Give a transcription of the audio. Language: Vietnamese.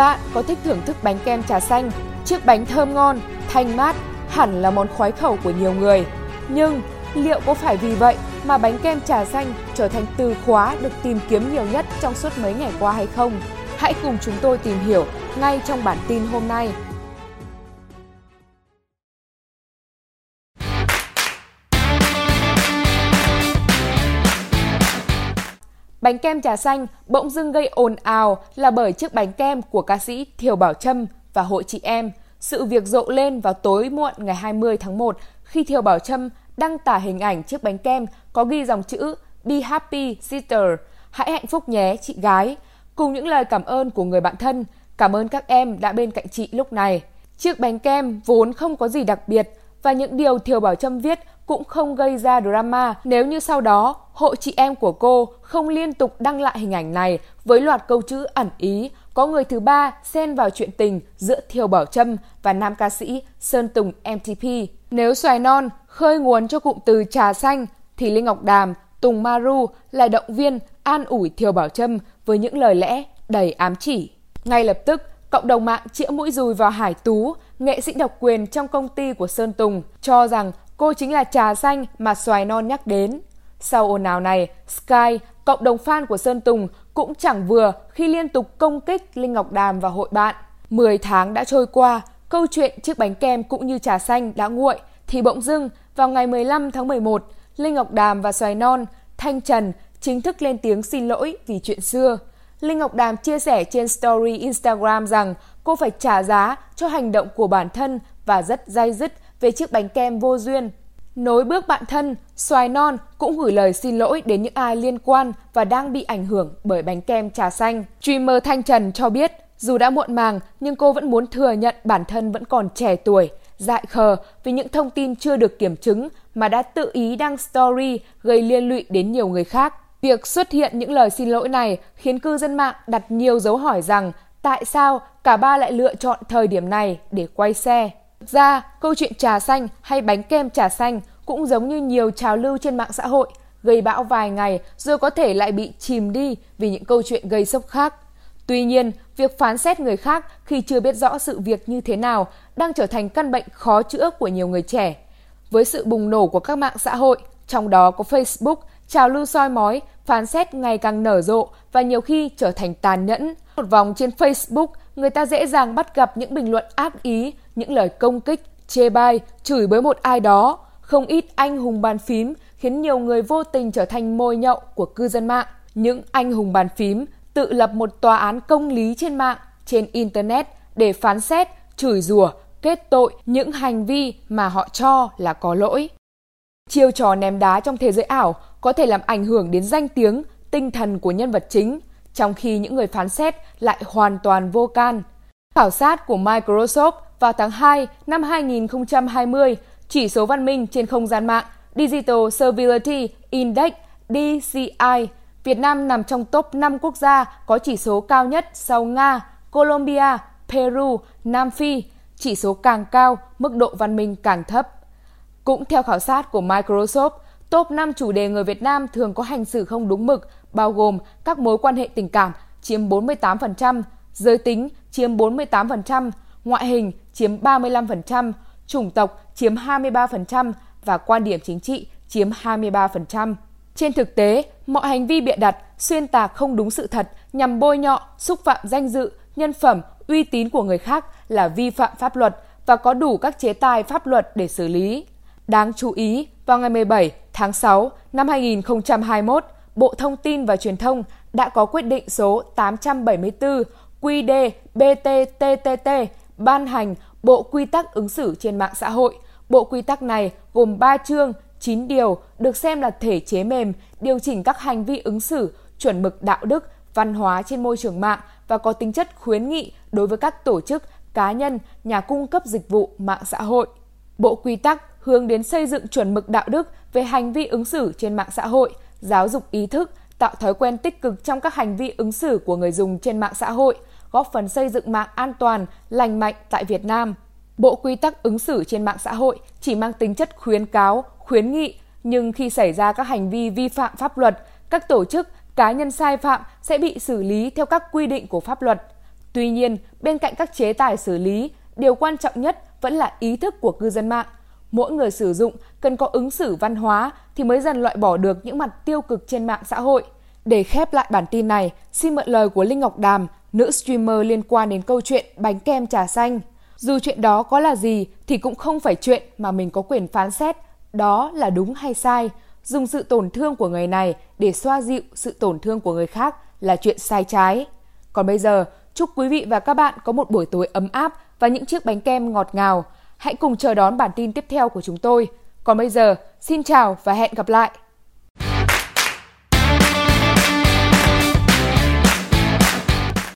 bạn có thích thưởng thức bánh kem trà xanh, chiếc bánh thơm ngon, thanh mát, hẳn là món khoái khẩu của nhiều người. Nhưng liệu có phải vì vậy mà bánh kem trà xanh trở thành từ khóa được tìm kiếm nhiều nhất trong suốt mấy ngày qua hay không? Hãy cùng chúng tôi tìm hiểu ngay trong bản tin hôm nay. Bánh kem trà xanh bỗng dưng gây ồn ào là bởi chiếc bánh kem của ca sĩ Thiều Bảo Trâm và Hội Chị Em. Sự việc rộ lên vào tối muộn ngày 20 tháng 1 khi Thiều Bảo Trâm đăng tải hình ảnh chiếc bánh kem có ghi dòng chữ Be Happy Sister, hãy hạnh phúc nhé chị gái, cùng những lời cảm ơn của người bạn thân, cảm ơn các em đã bên cạnh chị lúc này. Chiếc bánh kem vốn không có gì đặc biệt và những điều Thiều Bảo Trâm viết cũng không gây ra drama nếu như sau đó hội chị em của cô không liên tục đăng lại hình ảnh này với loạt câu chữ ẩn ý có người thứ ba xen vào chuyện tình giữa Thiều Bảo Trâm và nam ca sĩ Sơn Tùng MTP. Nếu xoài non khơi nguồn cho cụm từ trà xanh thì Linh Ngọc Đàm, Tùng Maru lại động viên an ủi Thiều Bảo Trâm với những lời lẽ đầy ám chỉ. Ngay lập tức, cộng đồng mạng chĩa mũi dùi vào Hải Tú, nghệ sĩ độc quyền trong công ty của Sơn Tùng, cho rằng cô chính là trà xanh mà xoài non nhắc đến. Sau ồn ào này, Sky, cộng đồng fan của Sơn Tùng cũng chẳng vừa khi liên tục công kích Linh Ngọc Đàm và hội bạn. 10 tháng đã trôi qua, câu chuyện chiếc bánh kem cũng như trà xanh đã nguội, thì bỗng dưng vào ngày 15 tháng 11, Linh Ngọc Đàm và Xoài Non, Thanh Trần chính thức lên tiếng xin lỗi vì chuyện xưa. Linh Ngọc Đàm chia sẻ trên story Instagram rằng cô phải trả giá cho hành động của bản thân và rất dai dứt về chiếc bánh kem vô duyên. Nối bước bạn thân, Xoài Non cũng gửi lời xin lỗi đến những ai liên quan và đang bị ảnh hưởng bởi bánh kem trà xanh. Streamer Thanh Trần cho biết, dù đã muộn màng nhưng cô vẫn muốn thừa nhận bản thân vẫn còn trẻ tuổi, dại khờ vì những thông tin chưa được kiểm chứng mà đã tự ý đăng story gây liên lụy đến nhiều người khác. Việc xuất hiện những lời xin lỗi này khiến cư dân mạng đặt nhiều dấu hỏi rằng tại sao cả ba lại lựa chọn thời điểm này để quay xe. Thực ra, câu chuyện trà xanh hay bánh kem trà xanh cũng giống như nhiều trào lưu trên mạng xã hội, gây bão vài ngày rồi có thể lại bị chìm đi vì những câu chuyện gây sốc khác. Tuy nhiên, việc phán xét người khác khi chưa biết rõ sự việc như thế nào đang trở thành căn bệnh khó chữa của nhiều người trẻ. Với sự bùng nổ của các mạng xã hội, trong đó có Facebook, trào lưu soi mói, phán xét ngày càng nở rộ và nhiều khi trở thành tàn nhẫn. Một vòng trên Facebook, người ta dễ dàng bắt gặp những bình luận ác ý, những lời công kích, chê bai, chửi bới một ai đó. Không ít anh hùng bàn phím khiến nhiều người vô tình trở thành mồi nhậu của cư dân mạng. Những anh hùng bàn phím tự lập một tòa án công lý trên mạng, trên Internet để phán xét, chửi rủa, kết tội những hành vi mà họ cho là có lỗi. Chiêu trò ném đá trong thế giới ảo có thể làm ảnh hưởng đến danh tiếng, tinh thần của nhân vật chính, trong khi những người phán xét lại hoàn toàn vô can. Khảo sát của Microsoft vào tháng 2 năm 2020, chỉ số văn minh trên không gian mạng Digital Civility Index DCI, Việt Nam nằm trong top 5 quốc gia có chỉ số cao nhất sau Nga, Colombia, Peru, Nam Phi. Chỉ số càng cao, mức độ văn minh càng thấp. Cũng theo khảo sát của Microsoft, top 5 chủ đề người Việt Nam thường có hành xử không đúng mực, bao gồm các mối quan hệ tình cảm chiếm 48%, giới tính chiếm 48%, ngoại hình chiếm 35%, chủng tộc chiếm 23% và quan điểm chính trị chiếm 23%. Trên thực tế, mọi hành vi bịa đặt, xuyên tạc không đúng sự thật nhằm bôi nhọ, xúc phạm danh dự, nhân phẩm, uy tín của người khác là vi phạm pháp luật và có đủ các chế tài pháp luật để xử lý. Đáng chú ý, vào ngày 17 tháng 6 năm 2021, Bộ Thông tin và Truyền thông đã có quyết định số 874 QD BTTTT ban hành Bộ Quy tắc ứng xử trên mạng xã hội. Bộ quy tắc này gồm 3 chương, 9 điều được xem là thể chế mềm điều chỉnh các hành vi ứng xử, chuẩn mực đạo đức, văn hóa trên môi trường mạng và có tính chất khuyến nghị đối với các tổ chức, cá nhân, nhà cung cấp dịch vụ mạng xã hội. Bộ quy tắc hướng đến xây dựng chuẩn mực đạo đức về hành vi ứng xử trên mạng xã hội, giáo dục ý thức, tạo thói quen tích cực trong các hành vi ứng xử của người dùng trên mạng xã hội, góp phần xây dựng mạng an toàn, lành mạnh tại Việt Nam. Bộ quy tắc ứng xử trên mạng xã hội chỉ mang tính chất khuyến cáo, khuyến nghị, nhưng khi xảy ra các hành vi vi phạm pháp luật, các tổ chức, cá nhân sai phạm sẽ bị xử lý theo các quy định của pháp luật. Tuy nhiên, bên cạnh các chế tài xử lý, điều quan trọng nhất vẫn là ý thức của cư dân mạng. Mỗi người sử dụng cần có ứng xử văn hóa thì mới dần loại bỏ được những mặt tiêu cực trên mạng xã hội. Để khép lại bản tin này, xin mượn lời của Linh Ngọc Đàm, nữ streamer liên quan đến câu chuyện bánh kem trà xanh. Dù chuyện đó có là gì thì cũng không phải chuyện mà mình có quyền phán xét đó là đúng hay sai. Dùng sự tổn thương của người này để xoa dịu sự tổn thương của người khác là chuyện sai trái. Còn bây giờ, chúc quý vị và các bạn có một buổi tối ấm áp và những chiếc bánh kem ngọt ngào. Hãy cùng chờ đón bản tin tiếp theo của chúng tôi. Còn bây giờ, xin chào và hẹn gặp lại!